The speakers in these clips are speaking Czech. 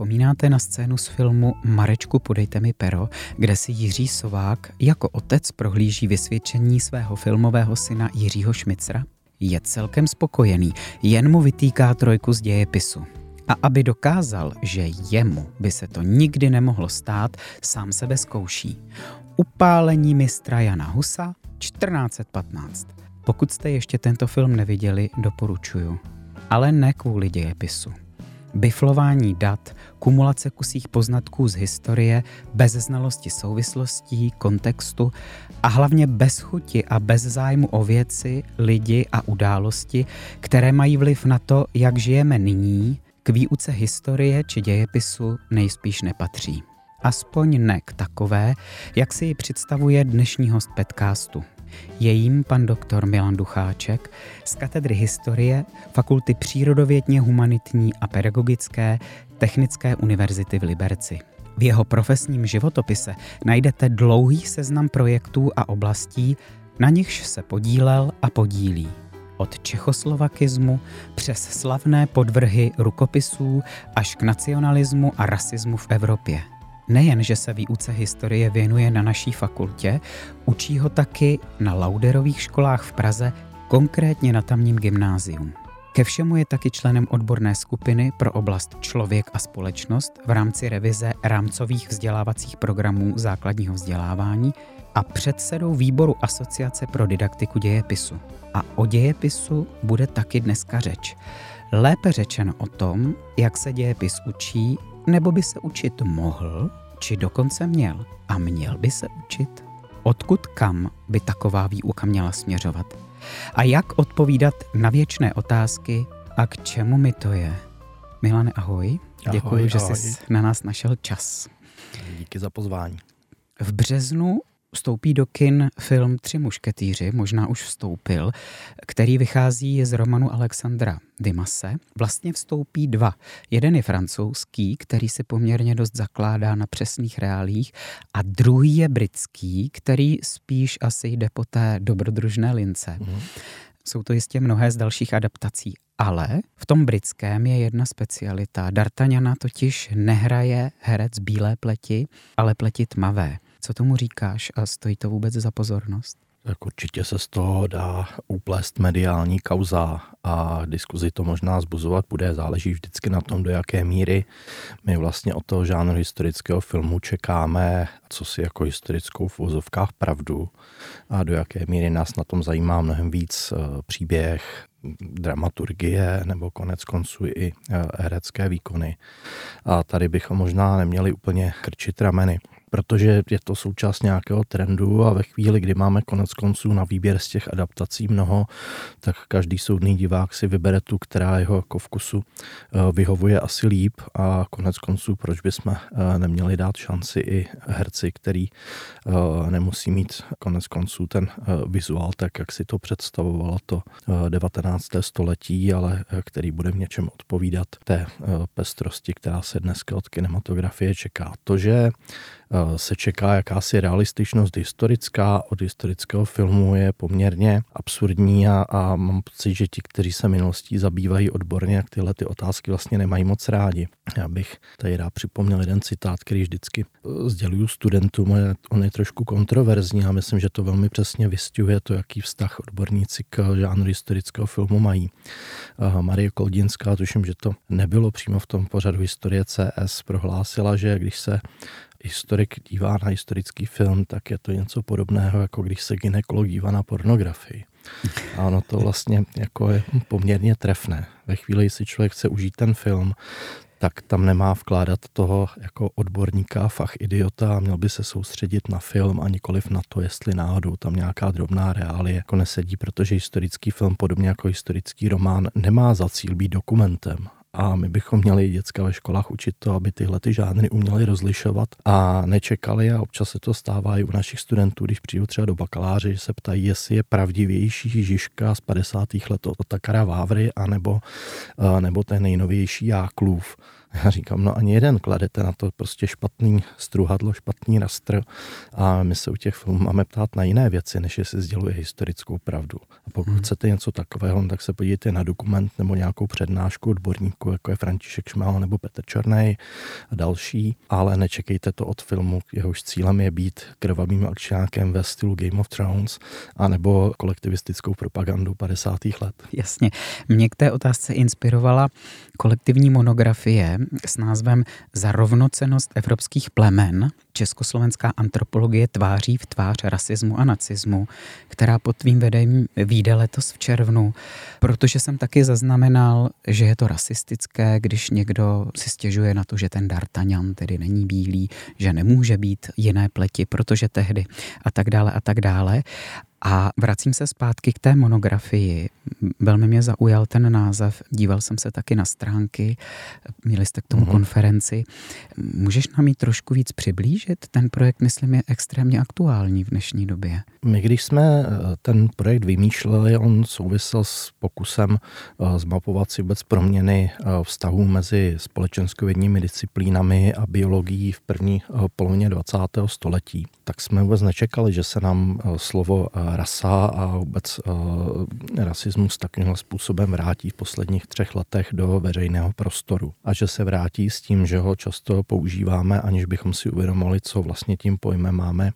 Vzpomínáte na scénu z filmu Marečku, podejte mi pero, kde si Jiří Sovák jako otec prohlíží vysvědčení svého filmového syna Jiřího Šmicra? Je celkem spokojený, jen mu vytýká trojku z dějepisu. A aby dokázal, že jemu by se to nikdy nemohlo stát, sám sebe zkouší. Upálení mistra Jana Husa 1415. Pokud jste ještě tento film neviděli, doporučuju. Ale ne kvůli dějepisu biflování dat, kumulace kusích poznatků z historie, bez znalosti souvislostí, kontextu a hlavně bez chuti a bez zájmu o věci, lidi a události, které mají vliv na to, jak žijeme nyní, k výuce historie či dějepisu nejspíš nepatří. Aspoň ne k takové, jak si ji představuje dnešní host podcastu. Je jím pan doktor Milan Ducháček z katedry historie Fakulty přírodovědně humanitní a pedagogické Technické univerzity v Liberci. V jeho profesním životopise najdete dlouhý seznam projektů a oblastí, na nichž se podílel a podílí. Od čechoslovakismu přes slavné podvrhy rukopisů až k nacionalismu a rasismu v Evropě – Nejen, že se výuce historie věnuje na naší fakultě, učí ho taky na Lauderových školách v Praze, konkrétně na tamním gymnázium. Ke všemu je taky členem odborné skupiny pro oblast člověk a společnost v rámci revize rámcových vzdělávacích programů základního vzdělávání a předsedou výboru Asociace pro didaktiku dějepisu. A o dějepisu bude taky dneska řeč. Lépe řečeno o tom, jak se dějepis učí nebo by se učit mohl, či dokonce měl a měl by se učit? Odkud kam by taková výuka měla směřovat? A jak odpovídat na věčné otázky a k čemu mi to je? Milane, ahoj. ahoj Děkuji, že jsi na nás našel čas. Díky za pozvání. V březnu vstoupí do kin film Tři mušketýři, možná už vstoupil, který vychází z romanu Alexandra Dimase. Vlastně vstoupí dva. Jeden je francouzský, který se poměrně dost zakládá na přesných reálích a druhý je britský, který spíš asi jde po té dobrodružné lince. Mm. Jsou to jistě mnohé z dalších adaptací, ale v tom britském je jedna specialita. D'Artagnana totiž nehraje herec bílé pleti, ale pleti tmavé. Co tomu říkáš a stojí to vůbec za pozornost? Tak určitě se z toho dá uplést mediální kauza a diskuzi to možná zbuzovat bude. Záleží vždycky na tom, do jaké míry my vlastně od toho žánru historického filmu čekáme, co si jako historickou v úzovkách pravdu a do jaké míry nás na tom zajímá mnohem víc eh, příběh, dramaturgie nebo konec konců i eh, herecké výkony. A tady bychom možná neměli úplně krčit rameny protože je to součást nějakého trendu a ve chvíli, kdy máme konec konců na výběr z těch adaptací mnoho, tak každý soudný divák si vybere tu, která jeho jako vkusu eh, vyhovuje asi líp a konec konců, proč bychom eh, neměli dát šanci i herci, který eh, nemusí mít konec konců ten vizuál tak, jak si to představovalo to 19. století, ale který bude v něčem odpovídat té pestrosti, která se dneska od kinematografie čeká. To, že se čeká jakási realističnost historická od historického filmu je poměrně absurdní a, a mám pocit, že ti, kteří se minulostí zabývají odborně, jak tyhle ty otázky vlastně nemají moc rádi. Já bych tady rád připomněl jeden citát, který vždycky eh, sděluju studentům, on je trošku kontroverzní a myslím, že to velmi přesně vystihuje to, jaký vztah odborníci k žánru historického filmu mají. Eh, Marie Koldinská, tuším, že to nebylo přímo v tom pořadu historie CS, prohlásila, že když se historik dívá na historický film, tak je to něco podobného, jako když se ginekolog dívá na pornografii. A ono to vlastně jako je poměrně trefné. Ve chvíli, jestli člověk chce užít ten film, tak tam nemá vkládat toho jako odborníka, fach idiota a měl by se soustředit na film a nikoliv na to, jestli náhodou tam nějaká drobná reálie jako nesedí, protože historický film, podobně jako historický román, nemá za cíl být dokumentem, a my bychom měli děcka ve školách učit to, aby tyhle ty žánry uměli rozlišovat a nečekali a občas se to stává i u našich studentů, když přijdou třeba do bakaláře, že se ptají, jestli je pravdivější Žižka z 50. let od Takara Vávry, anebo, nebo ten nejnovější Jáklův Já říkám, no ani jeden, kladete na to prostě špatný struhadlo, špatný rastr a my se u těch filmů máme ptát na jiné věci, než jestli sděluje historickou pravdu. A pokud hmm. chcete něco takového, tak se podívejte na dokument nebo nějakou přednášku odborníků, jako je František Šmál nebo Petr Černej a další, ale nečekejte to od filmu, jehož cílem je být krvavým akčákem ve stylu Game of Thrones anebo kolektivistickou propagandu 50. let. Jasně. Mě k té otázce inspirovala kolektivní monografie s názvem Za rovnocenost evropských plemen Československá antropologie tváří v tvář rasismu a nacismu, která pod tvým vedením vyjde letos v červnu, protože jsem taky zaznamenal, že je to rasistické, když někdo si stěžuje na to, že ten D'Artagnan tedy není bílý, že nemůže být jiné pleti, protože tehdy a tak dále a tak dále. A vracím se zpátky k té monografii. Velmi mě zaujal ten název, díval jsem se taky na stránky, měli jste k tomu uh-huh. konferenci. Můžeš nám ji trošku víc přiblížit? Ten projekt, myslím, je extrémně aktuální v dnešní době. My, když jsme eh, ten projekt vymýšleli, on souvisel s pokusem eh, zmapovat si vůbec proměny eh, vztahů mezi společenskovědními disciplínami a biologií v první polovině 20. století. Tak jsme vůbec nečekali, že se nám slovo rasa a vůbec rasismus takovým způsobem vrátí v posledních třech letech do veřejného prostoru. A že se vrátí s tím, že ho často používáme, aniž bychom si uvědomili, co vlastně tím pojmem máme,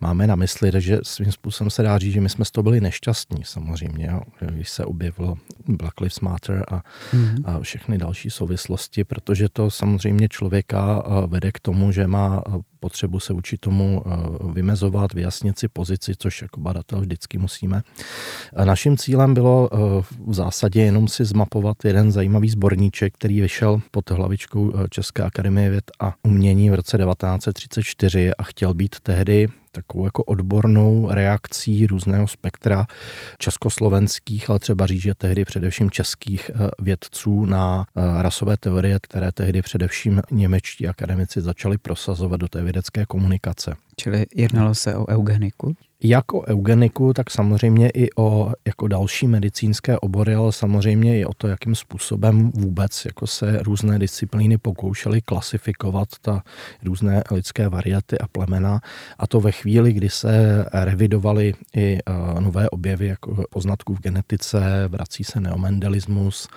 máme na mysli. Takže svým způsobem se dá říct, že my jsme z toho byli nešťastní samozřejmě, jo, když se objevilo Black Lives Matter a, mm-hmm. a všechny další souvislosti, protože to samozřejmě člověka vede k tomu, že má potřebu se učit tomu vymezovat, vyjasnit si pozici, což jako badatel vždycky musíme. Naším cílem bylo v zásadě jenom si zmapovat jeden zajímavý sborníček, který vyšel pod hlavičkou České akademie věd a umění v roce 1934 a chtěl být tehdy takovou jako odbornou reakcí různého spektra československých, ale třeba říct, že tehdy především českých eh, vědců na eh, rasové teorie, které tehdy především němečtí akademici začali prosazovat do té vědecké komunikace. Čili jednalo se o eugeniku? Jak o eugeniku, tak samozřejmě i o jako další medicínské obory, ale samozřejmě i o to, jakým způsobem vůbec jako se různé disciplíny pokoušely klasifikovat ta různé lidské variaty a plemena. A to ve chvíli, kdy se revidovaly i e, nové objevy jako poznatků v genetice, vrací se neomendelismus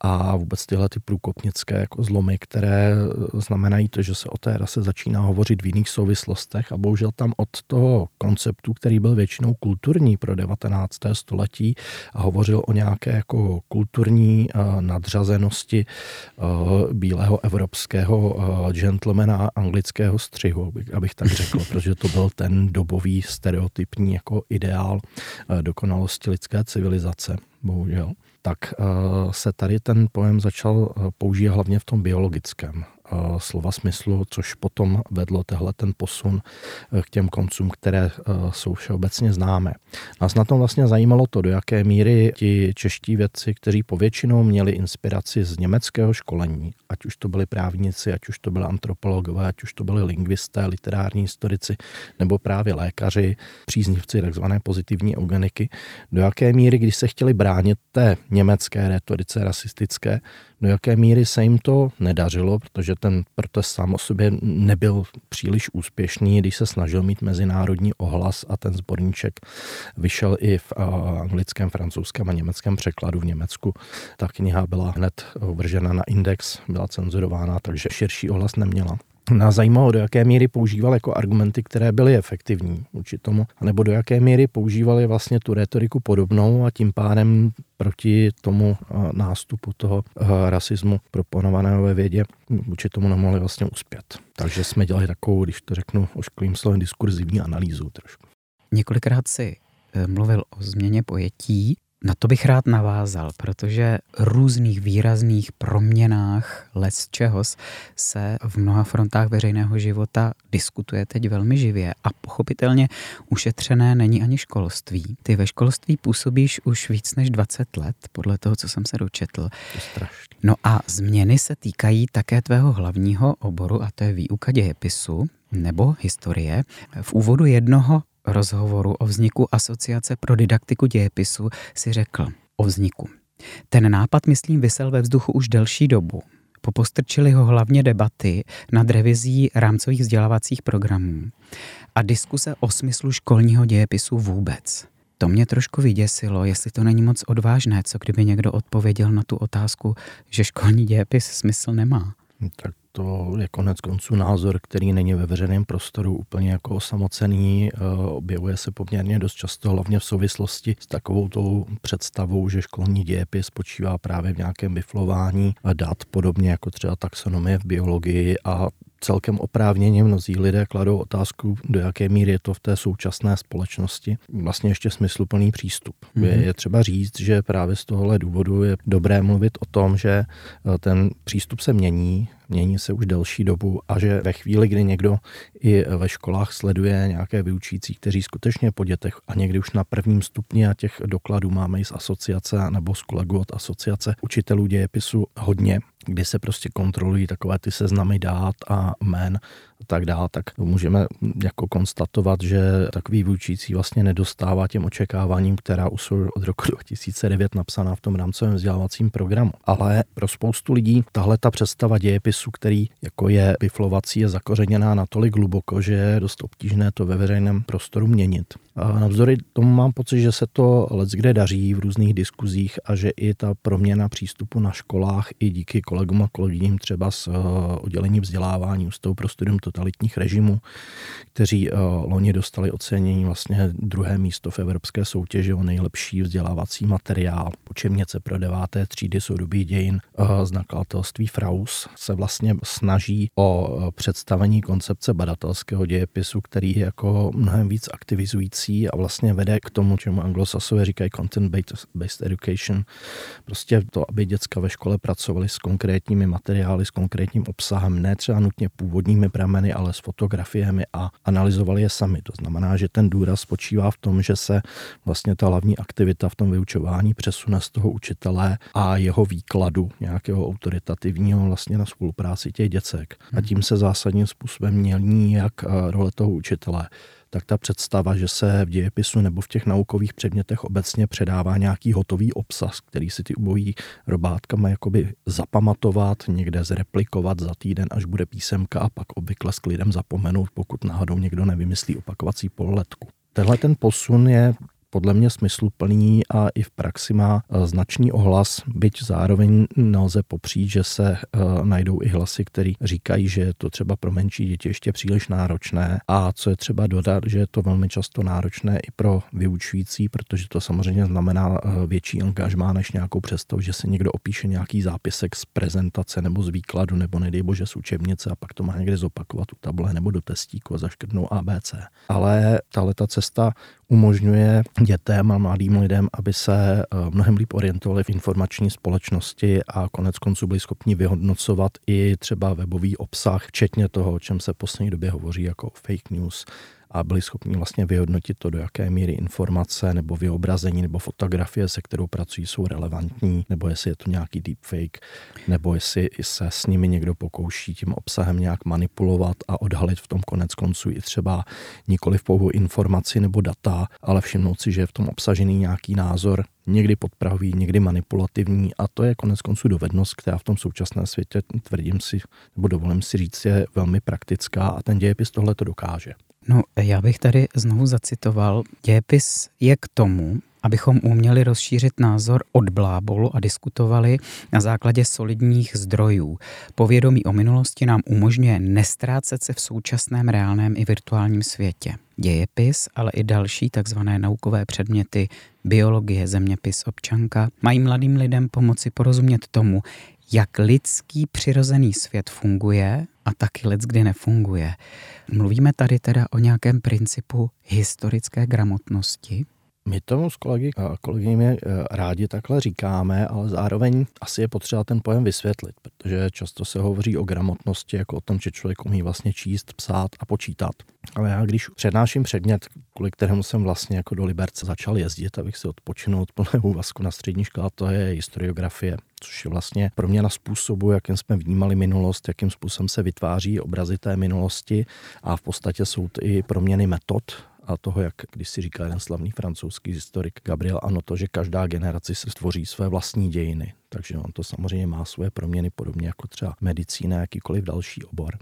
a vůbec tyhle ty průkopnické jako zlomy, které znamenají to, že se o té rase začíná hovořit v jiných souvislostech a bohužel tam od toho konceptu, který který byl většinou kulturní pro 19. století a hovořil o nějaké jako kulturní eh, nadřazenosti eh, bílého evropského eh, gentlemana anglického střihu, abych tak řekl, protože to byl ten dobový stereotypní jako ideál dokonalosti lidské civilizace, bohužel tak se tady ten pojem začal používat hlavně v tom biologickém slova smyslu, což potom vedlo tehle ten posun eh, k těm koncům, které eh, jsou všeobecně známé. Nás na tom vlastně zajímalo to, do jaké míry ti čeští vědci, kteří povětšinou měli inspiraci z německého školení, ať už to byli právníci, ať už to byli antropologové, ať už to byli lingvisté, literární historici nebo právě lékaři, příznivci takzvané pozitivní eugeniky, do jaké míry, když se chtěli bránit té německé retorice rasistické, do jaké míry se jim to nedařilo, protože ten protest sám o sobě nebyl příliš úspěšný, když se snažil mít mezinárodní ohlas a ten sborníček vyšel i v anglickém, francouzském a německém překladu v Německu. Ta kniha byla hned vržena na index, byla cenzurována, takže širší ohlas neměla. Nás zajímalo, do jaké míry používal jako argumenty, které byly efektivní vůči tomu, nebo do jaké míry používali vlastně tu retoriku podobnou a tím pádem proti tomu eh, nástupu toho eh, rasismu proponovaného ve vědě vůči tomu nemohli vlastně uspět. Takže jsme dělali takovou, když to řeknu ošklivým slovem, diskurzivní analýzu trošku. Několikrát si eh, mluvil o změně pojetí. Na to bych rád navázal, protože různých výrazných proměnách les čehos se v mnoha frontách veřejného života diskutuje teď velmi živě a pochopitelně ušetřené není ani školství. Ty ve školství působíš už víc než 20 let, podle toho, co jsem se dočetl. No a změny se týkají také tvého hlavního oboru a to je výuka dějepisu nebo historie. V úvodu jednoho rozhovoru o vzniku Asociace pro didaktiku dějepisu si řekl o vzniku. Ten nápad, myslím, vysel ve vzduchu už delší dobu. Popostrčili ho hlavně debaty nad revizí rámcových vzdělávacích programů a diskuse o smyslu školního dějepisu vůbec. To mě trošku vyděsilo, jestli to není moc odvážné, co kdyby někdo odpověděl na tu otázku, že školní dějepis smysl nemá. Tak to je konec konců názor, který není ve veřejném prostoru úplně jako osamocený. Eh, objevuje se poměrně dost často, hlavně v souvislosti s takovou tou představou, že školní dějepis spočívá právě v nějakém biflování dat, podobně jako třeba taxonomie v biologii a celkem oprávněně mnozí lidé kladou otázku, do jaké míry je to v té současné společnosti vlastně ještě smysluplný přístup. Mm-hmm. Je, je třeba říct, že právě z tohohle důvodu je dobré mluvit o tom, že eh, ten přístup se mění, mění se už delší dobu a že ve chvíli, kdy někdo i ve školách sleduje nějaké vyučící, kteří skutečně po dětech a někdy už na prvním stupni a těch dokladů máme i z asociace nebo z kolegů od asociace učitelů dějepisu hodně, kdy se prostě kontrolují takové ty seznamy dát a jmén a tak dále, tak můžeme jako konstatovat, že takový vyučící vlastně nedostává těm očekáváním, která už jsou od roku 2009 napsaná v tom rámcovém vzdělávacím programu. Ale pro spoustu lidí tahle ta představa dějepisu, který jako je biflovací, je zakořeněná natolik hluboko, že je dost obtížné to ve veřejném prostoru měnit. A navzdory tomu mám pocit, že se to let kde daří v různých diskuzích a že i ta proměna přístupu na školách i díky kolegům a kolegyním třeba z eh, oddělení vzdělávání Ústavu pro studium totalitních režimů, kteří uh, loni dostali ocenění vlastně druhé místo v evropské soutěži o nejlepší vzdělávací materiál. Učebnice pro deváté třídy soudobých dějin uh, z nakladatelství Fraus se vlastně snaží o představení koncepce badatelského dějepisu, který je jako mnohem víc aktivizující a vlastně vede k tomu, čemu anglosasové říkají content-based education. Prostě to, aby děcka ve škole pracovali s konkrétními materiály, s konkrétním obsahem, ne třeba nutně původními prameny, ale s fotografiemi a analyzovali je sami. To znamená, že ten důraz spočívá v tom, že se vlastně ta hlavní aktivita v tom vyučování přesune z toho učitele a jeho výkladu nějakého autoritativního vlastně na spolupráci těch děcek. A hmm. tím se zásadním způsobem mění jak eh, role toho učitele, tak ta představa, že se v dějepisu nebo v těch naukových předmětech obecně předává nějaký hotový obsah, který si ty ubojí robátka má jakoby zapamatovat, někde zreplikovat za týden, až bude písemka a pak obvykle s klidem zapomenout, pokud náhodou někdo nevymyslí opakovací pololetku. Tenhle ten posun je podle mě smysluplný a i v praxi má eh, značný ohlas, byť zároveň nelze popřít, že se uh, najdou i hlasy, které říkají, že je to třeba pro menší děti ještě příliš náročné a co je třeba dodat, že je to velmi často náročné i pro vyučující, protože to samozřejmě znamená uh, větší angažmá než nějakou představu, že se někdo opíše nějaký zápisek z prezentace nebo z výkladu nebo nedej bože z učebnice a pak to má někde zopakovat u table nebo do testíku a zaškrtnou ABC. Ale tahle ta cesta umožňuje dětem a mladým lidem, aby se eh, mnohem líp orientovali v informační společnosti a konec konců byli schopni vyhodnocovat i třeba webový obsah, včetně toho, o čem se v poslední době hovoří jako fake news, a byli schopni vlastně vyhodnotit to, do jaké míry informace nebo vyobrazení nebo fotografie, se kterou pracují, jsou relevantní, nebo jestli je to nějaký deepfake, nebo jestli se s nimi někdo pokouší tím obsahem nějak manipulovat a odhalit v tom konec konců i třeba nikoli v pouhou informaci nebo data, ale všimnout si, že je v tom obsažený nějaký názor, někdy podprahový, někdy manipulativní a to je konec konců dovednost, která v tom současném světě, tvrdím si, nebo dovolím si říct, je velmi praktická a ten dějepis tohle to dokáže. No, já bych tady znovu zacitoval. Dějepis je k tomu, abychom uměli rozšířit názor od blábolu a diskutovali na základě solidních zdrojů. Povědomí o minulosti nám umožňuje nestrácet se v současném reálném i virtuálním světě. Dějepis, ale i další takzvané naukové předměty, biologie, zeměpis, občanka, mají mladým lidem pomoci porozumět tomu, jak lidský přirozený svět funguje a taky let, kdy nefunguje. Mluvíme tady teda o nějakém principu historické gramotnosti, my tomu s kolegy a kolegyněmi eh, rádi takhle říkáme, ale zároveň asi je potřeba ten pojem vysvětlit, protože často se hovoří o gramotnosti jako o tom, že člověk umí vlastně číst, psát a počítat. Ale já když přednáším předmět, kvůli kterému jsem vlastně jako do Liberce začal jezdit, abych si odpočinul od plného úvazku na střední škole, to je historiografie, což je vlastně pro mě na způsobu, jakým jsme vnímali minulost, jakým způsobem se vytváří obrazy té minulosti a v podstatě jsou to i proměny metod, a toho, jak když si říká jeden slavný francouzský historik Gabriel Ano, to, že každá generace se stvoří své vlastní dějiny. Takže on to samozřejmě má svoje proměny, podobně jako třeba medicína, jakýkoliv další obor.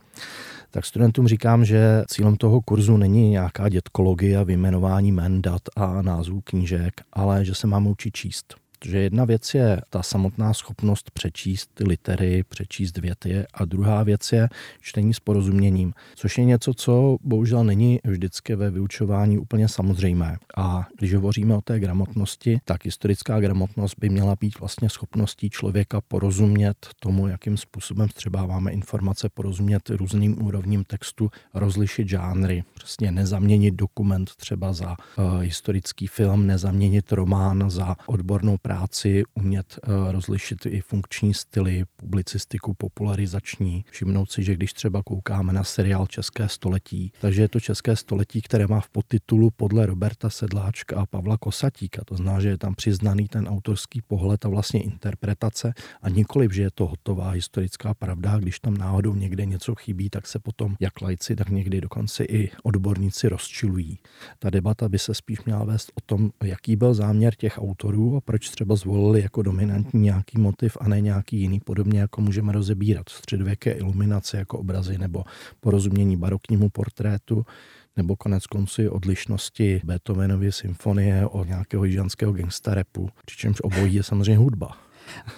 Tak studentům říkám, že cílem toho kurzu není nějaká dětkologie vyjmenování men, dat a názvů knížek, ale že se máme učit číst že jedna věc je ta samotná schopnost přečíst ty litery, přečíst věty a druhá věc je čtení s porozuměním, což je něco, co bohužel není vždycky ve vyučování úplně samozřejmé. A když hovoříme o té gramotnosti, tak historická gramotnost by měla být vlastně schopností člověka porozumět tomu, jakým způsobem třeba máme informace, porozumět různým úrovním textu, rozlišit žánry, přesně nezaměnit dokument třeba za uh, historický film, nezaměnit román za odbornou práci umět uh, rozlišit i funkční styly, publicistiku popularizační, všimnout si, že když třeba koukáme na seriál České století, takže je to České století, které má v podtitulu podle Roberta Sedláčka a Pavla Kosatíka. To znamená, že je tam přiznaný ten autorský pohled a vlastně interpretace a nikoliv, že je to hotová historická pravda. Když tam náhodou někde něco chybí, tak se potom jak lajci, tak někdy dokonce i odborníci rozčilují. Ta debata by se spíš měla vést o tom, jaký byl záměr těch autorů a proč třeba zvolili jako dominantní nějaký motiv a ne nějaký jiný, podobně jako můžeme rozebírat středověké iluminace jako obrazy nebo porozumění baroknímu portrétu, nebo konec konců odlišnosti Beethovenovy symfonie od nějakého jižanského gangsta repu, přičemž obojí je samozřejmě hudba.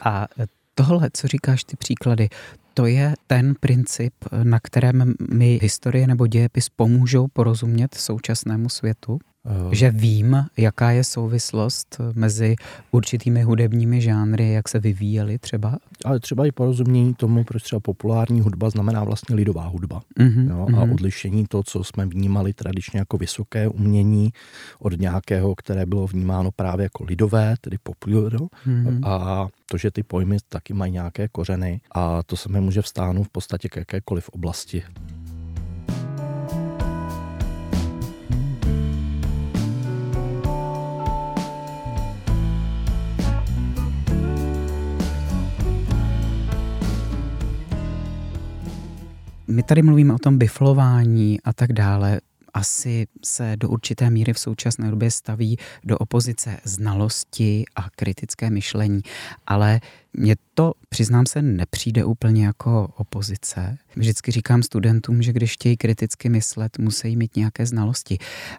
A tohle, co říkáš ty příklady, to je ten princip, na kterém mi historie nebo dějepis pomůžou porozumět současnému světu? Uh, že vím, jaká je souvislost mezi určitými hudebními žánry, jak se vyvíjely třeba? Ale třeba i porozumění tomu, proč třeba populární hudba znamená vlastně lidová hudba. Uh-huh, jo? A mhm. odlišení to, co jsme vnímali tradičně jako vysoké umění, od nějakého, které bylo vnímáno právě jako lidové, tedy popular. Uh-huh. A to, že ty pojmy taky mají nějaké kořeny a to se mi může vstáhnout v podstatě k jakékoliv oblasti. My tady mluvíme o tom biflování a tak dále. Asi se do určité míry v současné době staví do opozice znalosti a kritické myšlení, ale mně to, přiznám se, nepřijde úplně jako opozice. Vždycky říkám studentům, že když chtějí kriticky myslet, musí mít nějaké znalosti.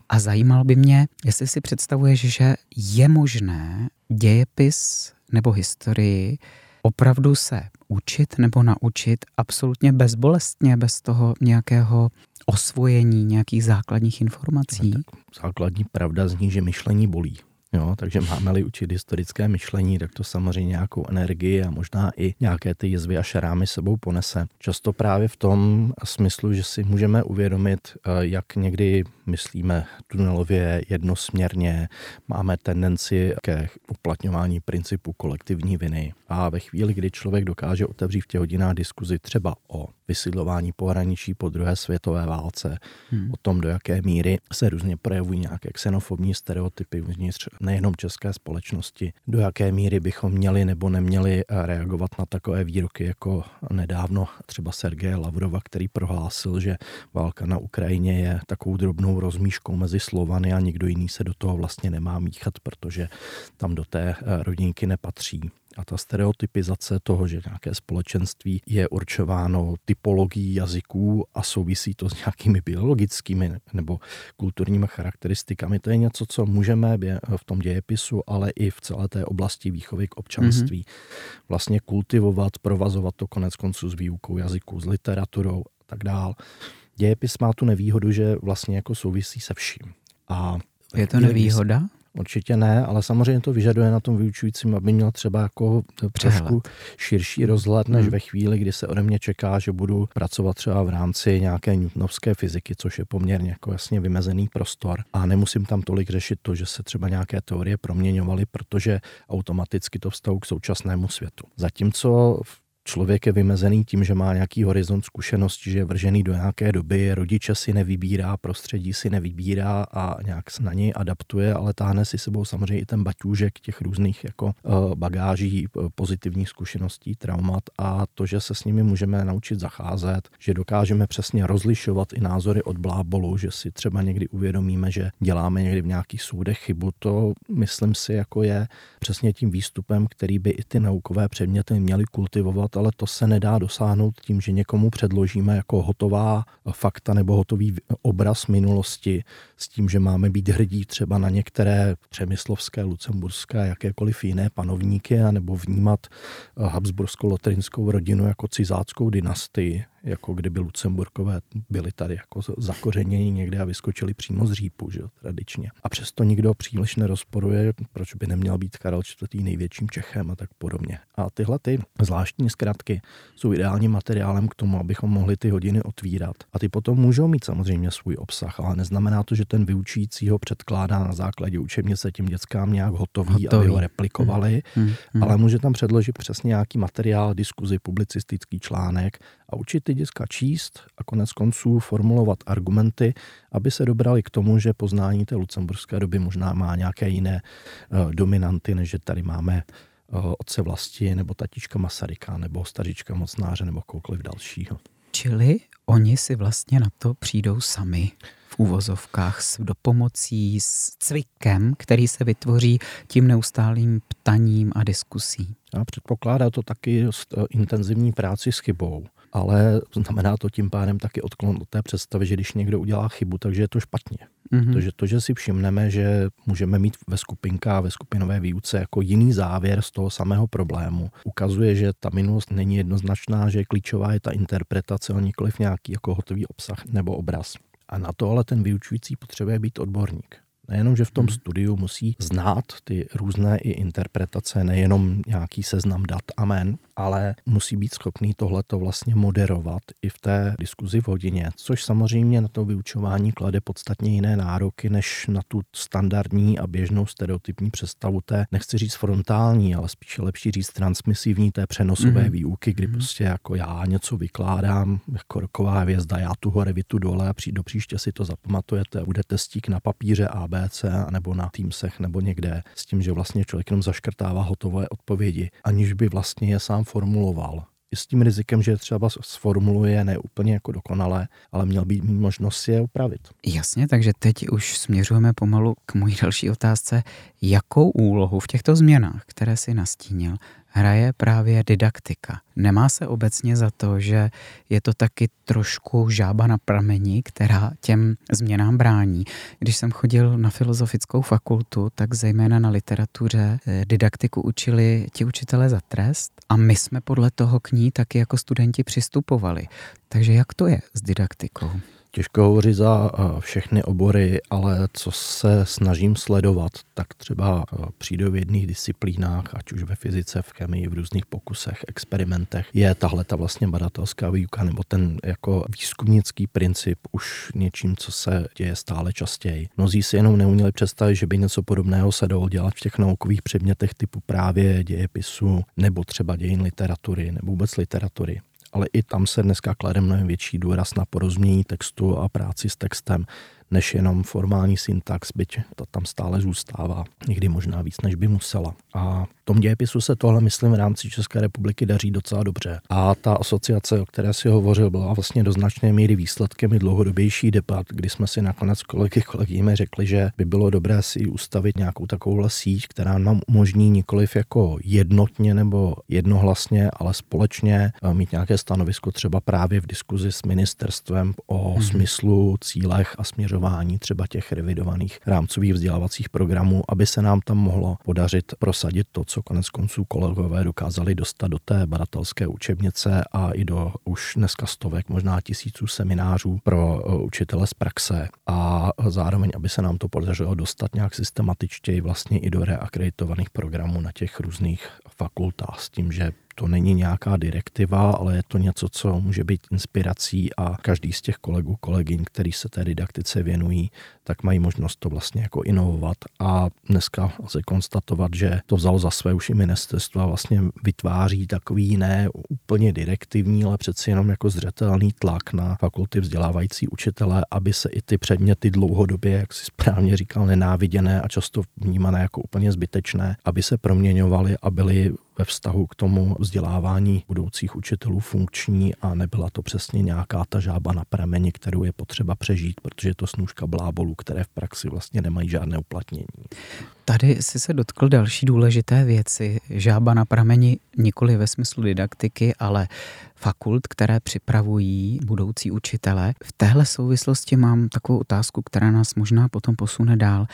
A zajímal by mě, jestli si představuješ, že je možné dějepis nebo historii opravdu se učit nebo naučit absolutně bezbolestně, bez toho nějakého osvojení nějakých základních informací. Základní pravda zní, že myšlení bolí. Jo, takže máme-li učit historické myšlení, tak to samozřejmě nějakou energii a možná i nějaké ty jizvy a šarámy sebou ponese. Často právě v tom smyslu, že si můžeme uvědomit, eh, jak někdy myslíme tunelově, jednosměrně, máme tendenci ke uplatňování principu kolektivní viny. A ve chvíli, kdy člověk dokáže otevřít v těch hodinách diskuzi třeba o vysídlování pohraničí po druhé světové válce, hmm. o tom, do jaké míry se různě projevují nějaké xenofobní stereotypy uvnitř nejenom české společnosti, do jaké míry bychom měli nebo neměli reagovat na takové výroky jako nedávno třeba Sergeje Lavrova, který prohlásil, že válka na Ukrajině je takovou drobnou rozmíškou mezi Slovany a nikdo jiný se do toho vlastně nemá míchat, protože tam do té rodinky nepatří. A ta stereotypizace toho, že nějaké společenství je určováno typologií jazyků a souvisí to s nějakými biologickými nebo kulturními charakteristikami, to je něco, co můžeme v tom dějepisu, ale i v celé té oblasti výchovy k občanství mm-hmm. vlastně kultivovat, provazovat to konec konců s výukou jazyků, s literaturou a tak dál. Dějepis má tu nevýhodu, že vlastně jako souvisí se vším. A je to nevýhoda? Určitě ne, ale samozřejmě to vyžaduje na tom vyučujícím, aby měl třeba jako trošku širší rozhled, než hmm. ve chvíli, kdy se ode mě čeká, že budu pracovat třeba v rámci nějaké newtonovské fyziky, což je poměrně jako jasně vymezený prostor a nemusím tam tolik řešit to, že se třeba nějaké teorie proměňovaly, protože automaticky to vztahu k současnému světu. Zatímco v člověk je vymezený tím, že má nějaký horizont zkušeností, že je vržený do nějaké doby, rodiče si nevybírá, prostředí si nevybírá a nějak se na něj adaptuje, ale táhne si sebou samozřejmě i ten baťůžek těch různých jako eh, bagáží, eh, pozitivních zkušeností, traumat a to, že se s nimi můžeme naučit zacházet, že dokážeme přesně rozlišovat i názory od blábolu, že si třeba někdy uvědomíme, že děláme někdy v nějakých soudech chybu, to myslím si jako je přesně tím výstupem, který by i ty naukové předměty měly kultivovat, ale to se nedá dosáhnout tím, že někomu předložíme jako hotová fakta nebo hotový obraz minulosti s tím, že máme být hrdí třeba na některé přemyslovské, lucemburské, jakékoliv jiné panovníky, nebo vnímat Habsbursko-lotrinskou rodinu jako cizáckou dynastii jako kdyby Lucemburkové byli tady jako zakořeněni někde a vyskočili přímo z řípu, že tradičně. A přesto nikdo příliš nerozporuje, proč by neměl být Karel IV. největším Čechem a tak podobně. A tyhle ty zvláštní zkratky jsou ideálním materiálem k tomu, abychom mohli ty hodiny otvírat. A ty potom můžou mít samozřejmě svůj obsah, ale neznamená to, že ten vyučící ho předkládá na základě učebnice tím dětskám nějak hotový, hotový. aby ho replikovali, hmm. Hmm. Hmm. ale může tam předložit přesně nějaký materiál, diskuzi, publicistický článek a učit ty děcka číst a konec konců formulovat argumenty, aby se dobrali k tomu, že poznání té lucemburské doby možná má nějaké jiné uh, dominanty, než že tady máme uh, otce vlasti, nebo tatička Masaryka, nebo stařička mocnáře, nebo koukoliv dalšího. Čili oni si vlastně na to přijdou sami v úvozovkách s dopomocí, s cvikem, který se vytvoří tím neustálým ptaním a diskusí. A předpokládá to taky eh, intenzivní práci s chybou ale znamená to tím pádem taky odklon od té představy, že když někdo udělá chybu, takže je to špatně. Mm-hmm. To, že, to, že si všimneme, že můžeme mít ve skupinkách, ve skupinové výuce jako jiný závěr z toho samého problému, ukazuje, že ta minulost není jednoznačná, že klíčová je ta interpretace, ale nikoliv nějaký jako hotový obsah nebo obraz. A na to ale ten vyučující potřebuje být odborník. Nejenom, že v tom hmm. studiu musí znát ty různé i interpretace, nejenom nějaký seznam dat a men, ale musí být schopný tohleto vlastně moderovat i v té diskuzi v hodině, což samozřejmě na to vyučování klade podstatně jiné nároky, než na tu standardní a běžnou stereotypní představu té, nechci říct frontální, ale spíše lepší říct transmisivní té přenosové mm-hmm. výuky, kdy mm-hmm. prostě jako já něco vykládám, jako roková hvězda, já tu hore, vy tu dole a přijdu do příště si to zapamatujete, budete stík na papíře ABC nebo na Teamsech nebo někde s tím, že vlastně člověk jenom zaškrtává hotové odpovědi, aniž by vlastně je sám formuloval. I s tím rizikem, že třeba sformuluje ne úplně jako dokonale, ale měl být možnost je upravit. Jasně, takže teď už směřujeme pomalu k mojí další otázce. Jakou úlohu v těchto změnách, které si nastínil, hraje právě didaktika. Nemá se obecně za to, že je to taky trošku žába na pramení, která těm změnám brání. Když jsem chodil na filozofickou fakultu, tak zejména na literatuře eh, didaktiku učili ti učitelé za trest a my jsme podle toho k ní taky jako studenti přistupovali. Takže jak to je s didaktikou? Těžko hovořit za eh, všechny obory, ale co se snažím sledovat, tak třeba eh, přírodovědných disciplínách, ať už ve fyzice, v chemii, v různých pokusech, experimentech, je tahle ta vlastně badatelská výuka nebo ten jako výzkumnický princip už něčím, co se děje stále častěji. Mnozí si jenom neuměli představit, že by něco podobného se dalo dělat v těch naukových předmětech typu právě dějepisu nebo třeba dějin literatury nebo vůbec literatury ale i tam se dneska klade mnohem větší důraz na porozumění textu a práci s textem než jenom formální syntax, byť to tam stále zůstává, někdy možná víc, než by musela. A v tom dějepisu se tohle, myslím, v rámci České republiky daří docela dobře. A ta asociace, o které si hovořil, byla vlastně do značné míry výsledkem i dlouhodobější debat, kdy jsme si nakonec kolegy kolegy řekli, že by bylo dobré si ustavit nějakou takovouhle síť, která nám umožní nikoliv jako jednotně nebo jednohlasně, ale společně eh, mít nějaké stanovisko třeba právě v diskuzi s ministerstvem o hmm. smyslu, cílech a směřování směřování třeba těch revidovaných rámcových vzdělávacích programů, aby se nám tam mohlo podařit prosadit to, co konec konců kolegové dokázali dostat do té badatelské učebnice a i do už dneska stovek, možná tisíců seminářů pro eh, učitele z praxe. A zároveň, aby se nám to podařilo dostat nějak systematičtěji vlastně i do reakreditovaných programů na těch různých fakultách s tím, že To není nějaká direktiva, ale je to něco, co může být inspirací a každý z těch kolegů, kolegyň, který se té didaktice věnují, tak mají možnost to vlastně jako inovovat a dneska lze konstatovat, že to vzalo za své už i ministerstvo a vlastně vytváří takový ne úplně direktivní, ale přeci jenom jako zřetelný tlak na fakulty vzdělávající učitele, aby se i ty předměty dlouhodobě, jak si správně říkal, nenáviděné a často vnímané jako úplně zbytečné, aby se proměňovaly a byly ve vztahu k tomu vzdělávání budoucích učitelů funkční a nebyla to přesně nějaká ta žába na prameni, kterou je potřeba přežít, protože je to snůžka blábolů, které v praxi vlastně nemají žádné uplatnění. Tady si se dotkl další důležité věci. Žába na prameni nikoli ve smyslu didaktiky, ale fakult, které připravují budoucí učitele. V téhle souvislosti mám takovou otázku, která nás možná potom posune dál.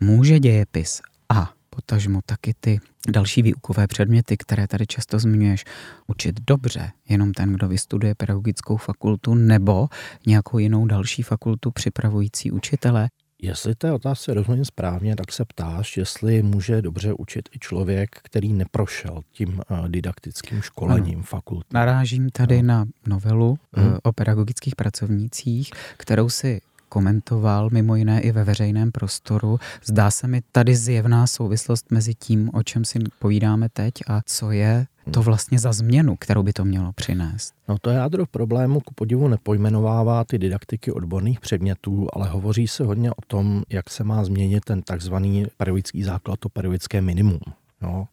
Může dějepis a potažmo taky ty další výukové předměty, které tady často zmiňuješ, učit dobře jenom ten, kdo vystuduje pedagogickou fakultu nebo nějakou jinou další fakultu připravující učitele? Jestli té otázce rozumím správně, tak se ptáš, jestli může dobře učit i člověk, který neprošel tím eh, didaktickým školením fakult. Narážím tady no. na novelu hmm. o pedagogických pracovnících, kterou si komentoval mimo jiné i ve veřejném prostoru. Zdá se mi tady zjevná souvislost mezi tím, o čem si povídáme teď a co je to vlastně za změnu, kterou by to mělo přinést? No to jádro problému ku podivu nepojmenovává ty didaktiky odborných předmětů, ale hovoří se hodně o tom, jak se má změnit ten takzvaný pedagogický základ, to pedagogické minimum. No,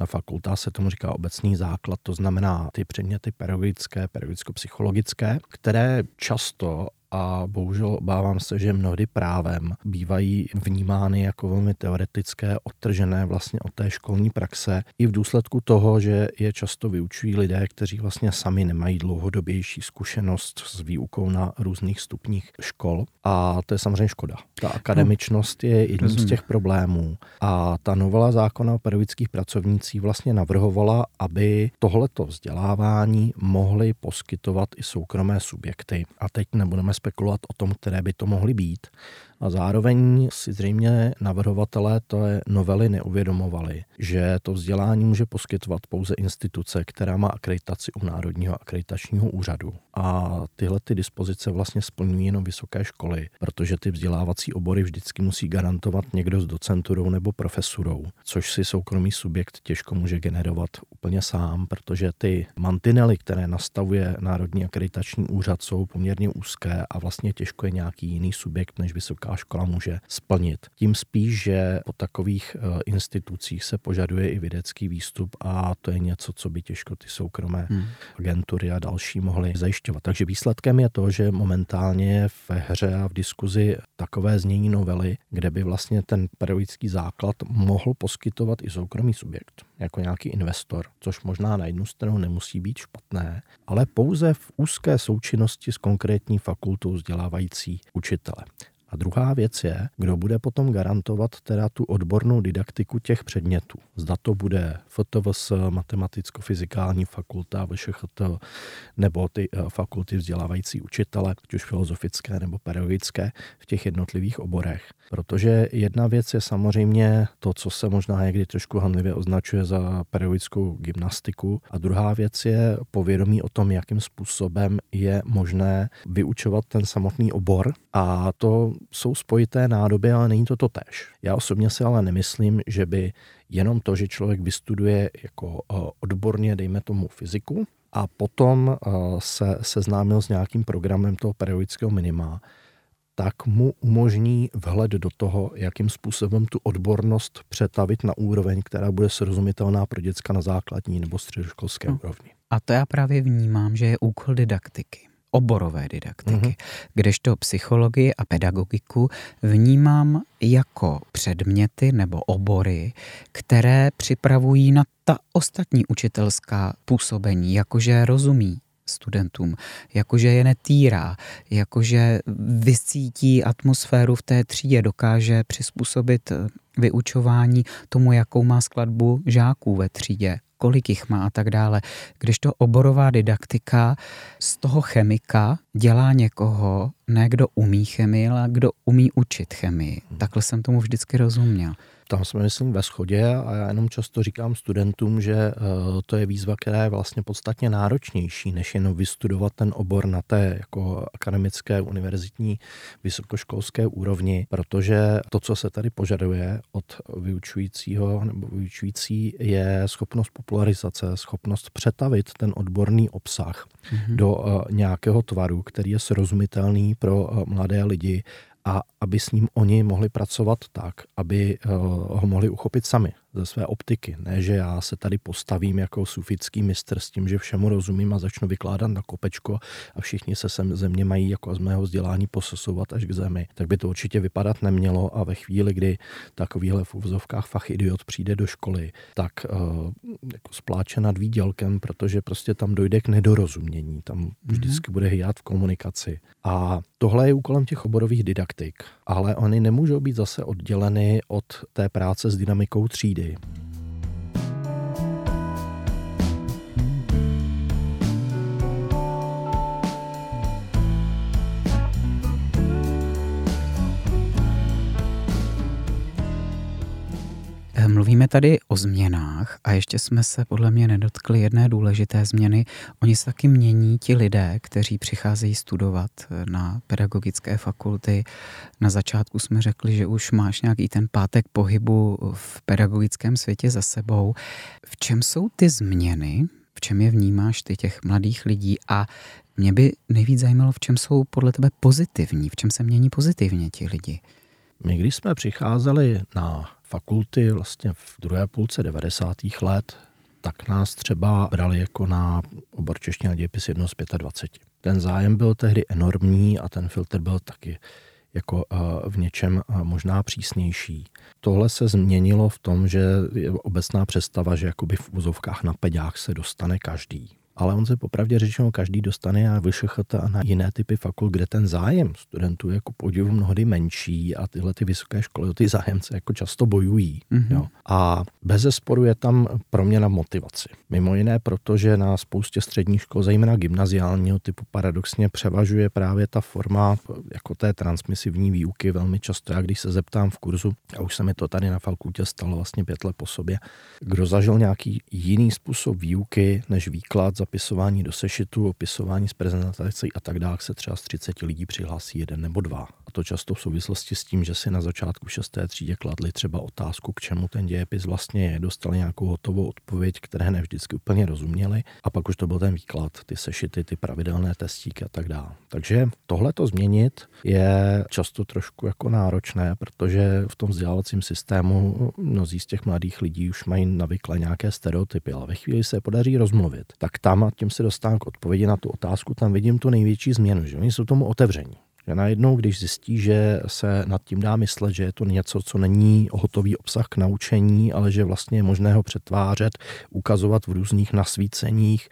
na fakultách se tomu říká obecný základ, to znamená ty předměty pedagogické, pedagogicko-psychologické, které často a bohužel obávám se, že mnohdy právem bývají vnímány jako velmi teoretické, odtržené vlastně od té školní praxe. I v důsledku toho, že je často vyučují lidé, kteří vlastně sami nemají dlouhodobější zkušenost s výukou na různých stupních škol. A to je samozřejmě škoda. Ta akademičnost je jedním z těch problémů. A ta novela zákona o pedagogických pracovnících vlastně navrhovala, aby tohleto vzdělávání mohly poskytovat i soukromé subjekty. A teď nebudeme spekulovat o tom, které by to mohly být. A zároveň si zřejmě navrhovatelé je novely neuvědomovali, že to vzdělání může poskytovat pouze instituce, která má akreditaci u Národního akreditačního úřadu. A tyhle ty dispozice vlastně splňují jenom vysoké školy, protože ty vzdělávací obory vždycky musí garantovat někdo s docenturou nebo profesurou, což si soukromý subjekt těžko může generovat úplně sám, protože ty mantinely, které nastavuje Národní akreditační úřad, jsou poměrně úzké a vlastně těžko je nějaký jiný subjekt než vysoká vysoká škola může splnit. Tím spíš, že po takových eh, institucích se požaduje i vědecký výstup a to je něco, co by těžko ty soukromé hmm. agentury a další mohly zajišťovat. Takže výsledkem je to, že momentálně je v hře a v diskuzi takové znění novely, kde by vlastně ten pedagogický základ mohl poskytovat i soukromý subjekt, jako nějaký investor, což možná na jednu stranu nemusí být špatné, ale pouze v úzké součinnosti s konkrétní fakultou vzdělávající učitele. A druhá věc je, kdo bude potom garantovat teda tu odbornou didaktiku těch předmětů. Zda to bude FTVS, matematicko-fyzikální fakulta, VŠHT, nebo ty eh, fakulty vzdělávající učitele, ať už filozofické nebo pedagogické, v těch jednotlivých oborech. Protože jedna věc je samozřejmě to, co se možná někdy trošku hanlivě označuje za pedagogickou gymnastiku, a druhá věc je povědomí o tom, jakým způsobem je možné vyučovat ten samotný obor. A to jsou spojité nádoby, ale není to to tež. Já osobně si ale nemyslím, že by jenom to, že člověk vystuduje jako eh, odborně, dejme tomu fyziku, a potom eh, se seznámil s nějakým programem toho periodického minima, tak mu umožní vhled do toho, jakým způsobem tu odbornost přetavit na úroveň, která bude srozumitelná pro děcka na základní nebo středoškolské no. úrovni. A to já právě vnímám, že je úkol didaktiky oborové didaktiky, mm-hmm. kdežto psychologii a pedagogiku vnímám jako předměty nebo obory, které připravují na ta ostatní učitelská působení, jakože rozumí studentům, jakože je netýrá, jakože vyscítí atmosféru v té třídě, dokáže přizpůsobit vyučování tomu, jakou má skladbu žáků ve třídě, kolik jich má a tak dále. Když to oborová didaktika z toho chemika dělá někoho, ne kdo umí chemii, ale kdo umí učit chemii. Hmm. Takhle jsem tomu vždycky rozuměl tam jsme, myslím, ve shodě a já jenom často říkám studentům, že eh, to je výzva, která je vlastně podstatně náročnější, než jenom vystudovat ten obor na té jako akademické, univerzitní, vysokoškolské úrovni, protože to, co se tady požaduje od vyučujícího nebo vyučující, je schopnost popularizace, schopnost přetavit ten odborný obsah mm-hmm. do eh, nějakého tvaru, který je srozumitelný pro eh, mladé lidi a aby s ním oni mohli pracovat tak, aby ho mohli uchopit sami ze své optiky. Ne, že já se tady postavím jako sufický mistr s tím, že všemu rozumím a začnu vykládat na kopečko a všichni se sem ze mě mají jako z mého vzdělání posesovat až k zemi. Tak by to určitě vypadat nemělo a ve chvíli, kdy takovýhle v uvozovkách fach idiot přijde do školy, tak uh, jako spláče nad výdělkem, protože prostě tam dojde k nedorozumění. Tam mm-hmm. vždycky bude hyjat v komunikaci. A tohle je úkolem těch oborových didaktik, ale oni nemůžou být zase odděleny od té práce s dynamikou třídy day. Mluvíme tady o změnách a ještě jsme se podle mě nedotkli jedné důležité změny. Oni se taky mění ti lidé, kteří přicházejí studovat na pedagogické fakulty. Na začátku jsme řekli, že už máš nějaký ten pátek pohybu v pedagogickém světě za sebou. V čem jsou ty změny? V čem je vnímáš ty těch mladých lidí a mě by nejvíc zajímalo, v čem jsou podle tebe pozitivní, v čem se mění pozitivně ti lidi. My, když jsme přicházeli na fakulty vlastně v druhé půlce 90. let, tak nás třeba brali jako na obor čeština dějepis 1 z 25. Ten zájem byl tehdy enormní a ten filtr byl taky jako eh, v něčem eh, možná přísnější. Tohle se změnilo v tom, že je obecná představa, že jakoby v úzovkách na peďách se dostane každý ale on se popravdě řečeno každý dostane a vyšechat a na jiné typy fakult, kde ten zájem studentů je jako podivu mnohdy menší a tyhle ty vysoké školy ty zájemce jako často bojují. Mm-hmm. Jo. A bez zesporu je tam proměna motivaci. Mimo jiné, protože na spoustě středních škol, zejména gymnaziálního typu, paradoxně převažuje právě ta forma jako té transmisivní výuky velmi často. Já když se zeptám v kurzu, a už se mi to tady na fakultě stalo vlastně pět let po sobě, kdo zažil nějaký jiný způsob výuky než výklad za zapisování do sešitu, opisování z prezentací a tak dále se třeba z 30 lidí přihlásí jeden nebo dva. A to často v souvislosti s tím, že si na začátku 6. třídě kladli třeba otázku, k čemu ten dějepis vlastně je, dostali nějakou hotovou odpověď, které ne vždycky úplně rozuměli, a pak už to byl ten výklad, ty sešity, ty pravidelné testíky a tak dále. Takže tohle to změnit je často trošku jako náročné, protože v tom vzdělávacím systému mnozí z těch mladých lidí už mají navykle nějaké stereotypy, ale ve chvíli se podaří rozmluvit, tak tam a tím se dostávám k odpovědi na tu otázku, tam vidím tu největší změnu, že oni jsou tomu otevření. Najednou, když zjistí, že se nad tím dá myslet, že je to něco, co není hotový obsah k naučení, ale že vlastně je možné ho přetvářet, ukazovat v různých nasvíceních,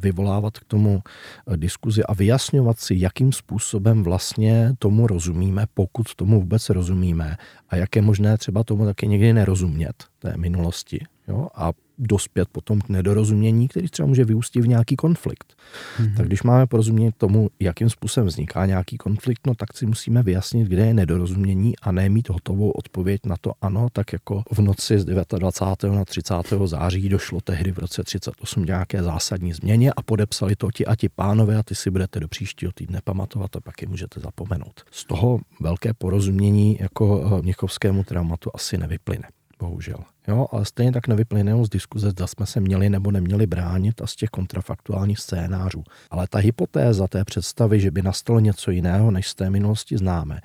vyvolávat k tomu e, diskuzi a vyjasňovat si, jakým způsobem vlastně tomu rozumíme, pokud tomu vůbec rozumíme a jak je možné třeba tomu taky někdy nerozumět té minulosti. Jo? A dospět potom k nedorozumění, který třeba může vyústit v nějaký konflikt. Mm-hmm. Tak když máme porozumět tomu, jakým způsobem vzniká nějaký konflikt, no tak si musíme vyjasnit, kde je nedorozumění a ne mít hotovou odpověď na to ano, tak jako v noci z 29. na 30. září došlo tehdy v roce 38 nějaké zásadní změně a podepsali to ti a ti pánové a ty si budete do příštího týdne pamatovat a pak je můžete zapomenout. Z toho velké porozumění jako eh, měchovskému traumatu asi nevyplyne bohužel. Jo, ale stejně tak nevyplyne z diskuze, zda jsme se měli nebo neměli bránit a z těch kontrafaktuálních scénářů. Ale ta hypotéza té představy, že by nastalo něco jiného, než z té minulosti známe,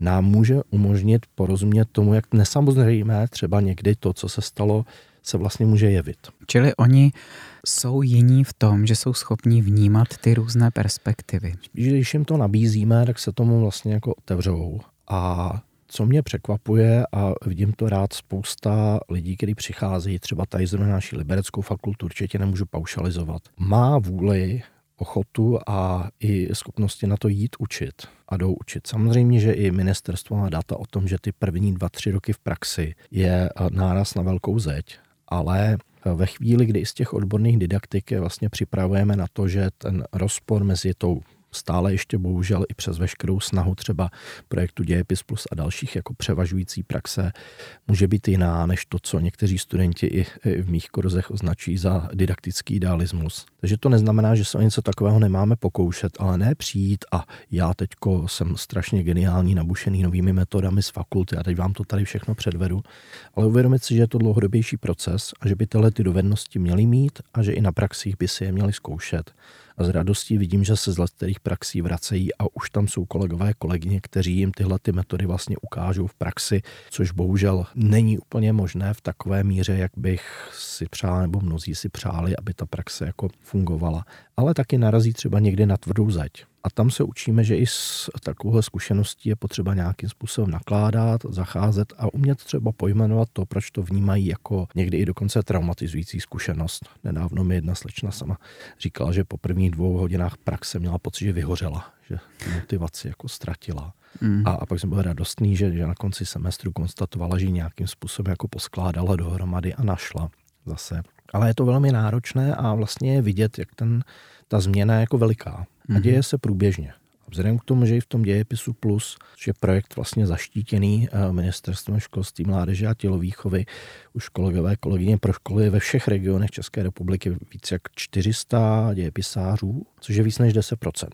nám může umožnit porozumět tomu, jak nesamozřejmé třeba někdy to, co se stalo, se vlastně může jevit. Čili oni jsou jiní v tom, že jsou schopni vnímat ty různé perspektivy. Když jim to nabízíme, tak se tomu vlastně jako otevřou a co mě překvapuje a vidím to rád spousta lidí, kteří přicházejí třeba tady zrovna na naší libereckou fakultu, určitě nemůžu paušalizovat, má vůli ochotu a i schopnosti na to jít učit a jdou učit. Samozřejmě, že i ministerstvo má data o tom, že ty první dva, tři roky v praxi je náraz na velkou zeď, ale ve chvíli, kdy z těch odborných didaktik je vlastně připravujeme na to, že ten rozpor mezi tou stále ještě bohužel i přes veškerou snahu třeba projektu Dějepis Plus a dalších jako převažující praxe může být jiná než to, co někteří studenti i v mých kurzech označí za didaktický idealismus. Takže to neznamená, že se o něco takového nemáme pokoušet, ale ne přijít a já teďko jsem strašně geniální, nabušený novými metodami z fakulty a teď vám to tady všechno předvedu, ale uvědomit si, že je to dlouhodobější proces a že by tyhle ty dovednosti měly mít a že i na praxích by si je měli zkoušet a s radostí vidím, že se z kterých praxí vracejí a už tam jsou kolegové, kolegyně, kteří jim tyhle ty metody vlastně ukážou v praxi, což bohužel není úplně možné v takové míře, jak bych si přál nebo mnozí si přáli, aby ta praxe jako fungovala. Ale taky narazí třeba někdy na tvrdou zeď. A tam se učíme, že i s takovouhle zkušeností je potřeba nějakým způsobem nakládat, zacházet a umět třeba pojmenovat to, proč to vnímají jako někdy i dokonce traumatizující zkušenost. Nedávno mi jedna slečna sama říkala, že po prvních dvou hodinách praxe měla pocit, že vyhořela, že motivaci jako ztratila. Mm. A, a pak jsem byl radostný, že, že na konci semestru konstatovala, že nějakým způsobem jako poskládala dohromady a našla zase. Ale je to velmi náročné a vlastně je vidět, jak ten, ta změna je jako veliká. A děje mhm. se průběžně. Vzhledem k tomu, že i v tom dějepisu plus, že je projekt vlastně zaštítěný eh, ministerstvem školství, mládeže a tělovýchovy, už kolegové, kolegyně pro školy ve všech regionech České republiky více jak 400 dějepisářů, což je víc než 10%.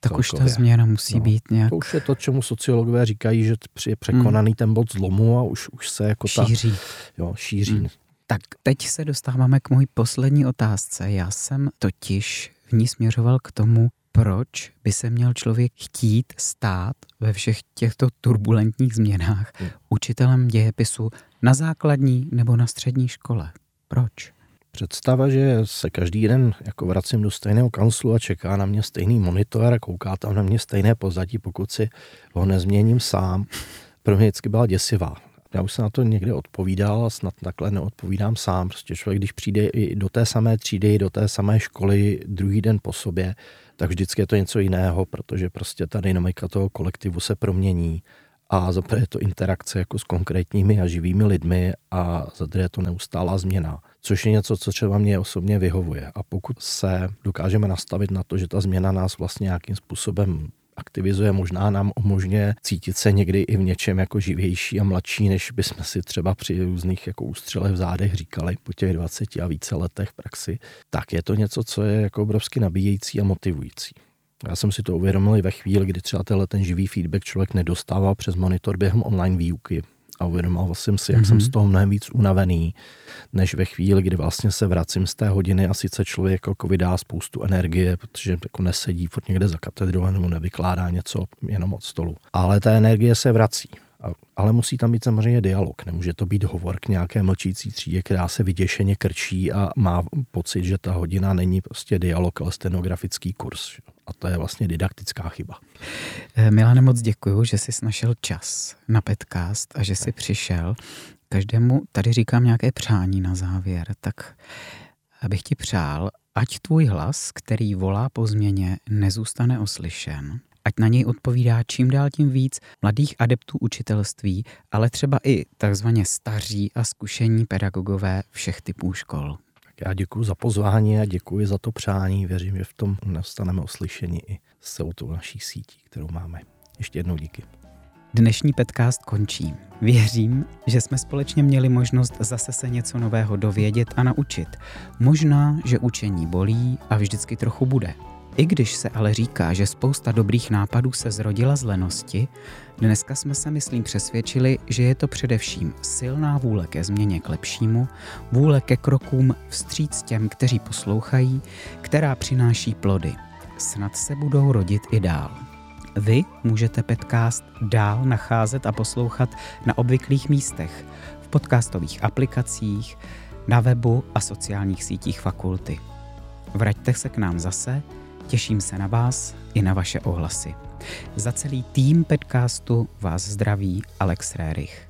Tak celkově. už ta změna musí no, být nějak... To už je to, čemu sociologové říkají, že je překonaný hmm. ten bod zlomu a už, už se jako šíří. ta... Jo, šíří. Hmm. Tak teď se dostáváme k mojí poslední otázce. Já jsem totiž v ní směřoval k tomu, proč by se měl člověk chtít stát ve všech těchto turbulentních změnách hmm. učitelem dějepisu na základní nebo na střední škole. Proč? Představa, že se každý den jako vracím do stejného kanclu a čeká na mě stejný monitor a kouká tam na mě stejné pozadí, pokud si ho nezměním sám, pro mě vždycky byla děsivá. Já už se na to někde odpovídal a snad takhle neodpovídám sám. Prostě člověk, když přijde i do té samé třídy, do té samé školy druhý den po sobě, tak vždycky je to něco jiného, protože prostě ta dynamika toho kolektivu se promění a za je to interakce jako s konkrétními a živými lidmi a za je to neustálá změna, což je něco, co třeba mě osobně vyhovuje. A pokud se dokážeme nastavit na to, že ta změna nás vlastně nějakým způsobem aktivizuje, možná nám umožňuje cítit se někdy i v něčem jako živější a mladší, než bychom si třeba při různých jako ústřelech v zádech říkali po těch 20 a více letech praxi, tak je to něco, co je jako obrovsky nabíjející a motivující. Já jsem si to uvědomil i ve chvíli, kdy třeba tenhle ten živý feedback člověk nedostával přes monitor během online výuky a uvědomoval jsem si, jak mm-hmm. jsem z toho mnohem víc unavený, než ve chvíli, kdy vlastně se vracím z té hodiny a sice člověk jako vydá spoustu energie, protože jako nesedí furt někde za katedrou nebo nevykládá něco jenom od stolu. Ale ta energie se vrací. Ale musí tam být samozřejmě dialog. Nemůže to být hovor k nějaké mlčící třídě, která se vyděšeně krčí a má pocit, že ta hodina není prostě dialog, ale stenografický kurz. A to je vlastně didaktická chyba. Eh, Milane, moc děkuji, že jsi našel čas na podcast a že jsi přišel. Každému tady říkám nějaké přání na závěr, tak abych ti přál, ať tvůj hlas, který volá po změně, nezůstane oslyšen, ať na něj odpovídá čím dál tím víc mladých adeptů učitelství, ale třeba i takzvaně staří a zkušení pedagogové všech typů škol. Já děkuji za pozvání a děkuji za to přání. Věřím, že v tom nastaneme oslyšení i s celou tou naší sítí, kterou máme. Ještě jednou díky. Dnešní podcast končí. Věřím, že jsme společně měli možnost zase se něco nového dovědět a naučit. Možná, že učení bolí a vždycky trochu bude. I když se ale říká, že spousta dobrých nápadů se zrodila z lenosti, dneska jsme se, myslím, přesvědčili, že je to především silná vůle ke změně k lepšímu, vůle ke krokům vstříc těm, kteří poslouchají, která přináší plody. Snad se budou rodit i dál. Vy můžete podcast dál nacházet a poslouchat na obvyklých místech, v podcastových aplikacích, na webu a sociálních sítích fakulty. Vraťte se k nám zase, Těším se na vás i na vaše ohlasy. Za celý tým podcastu vás zdraví Alex Rérich.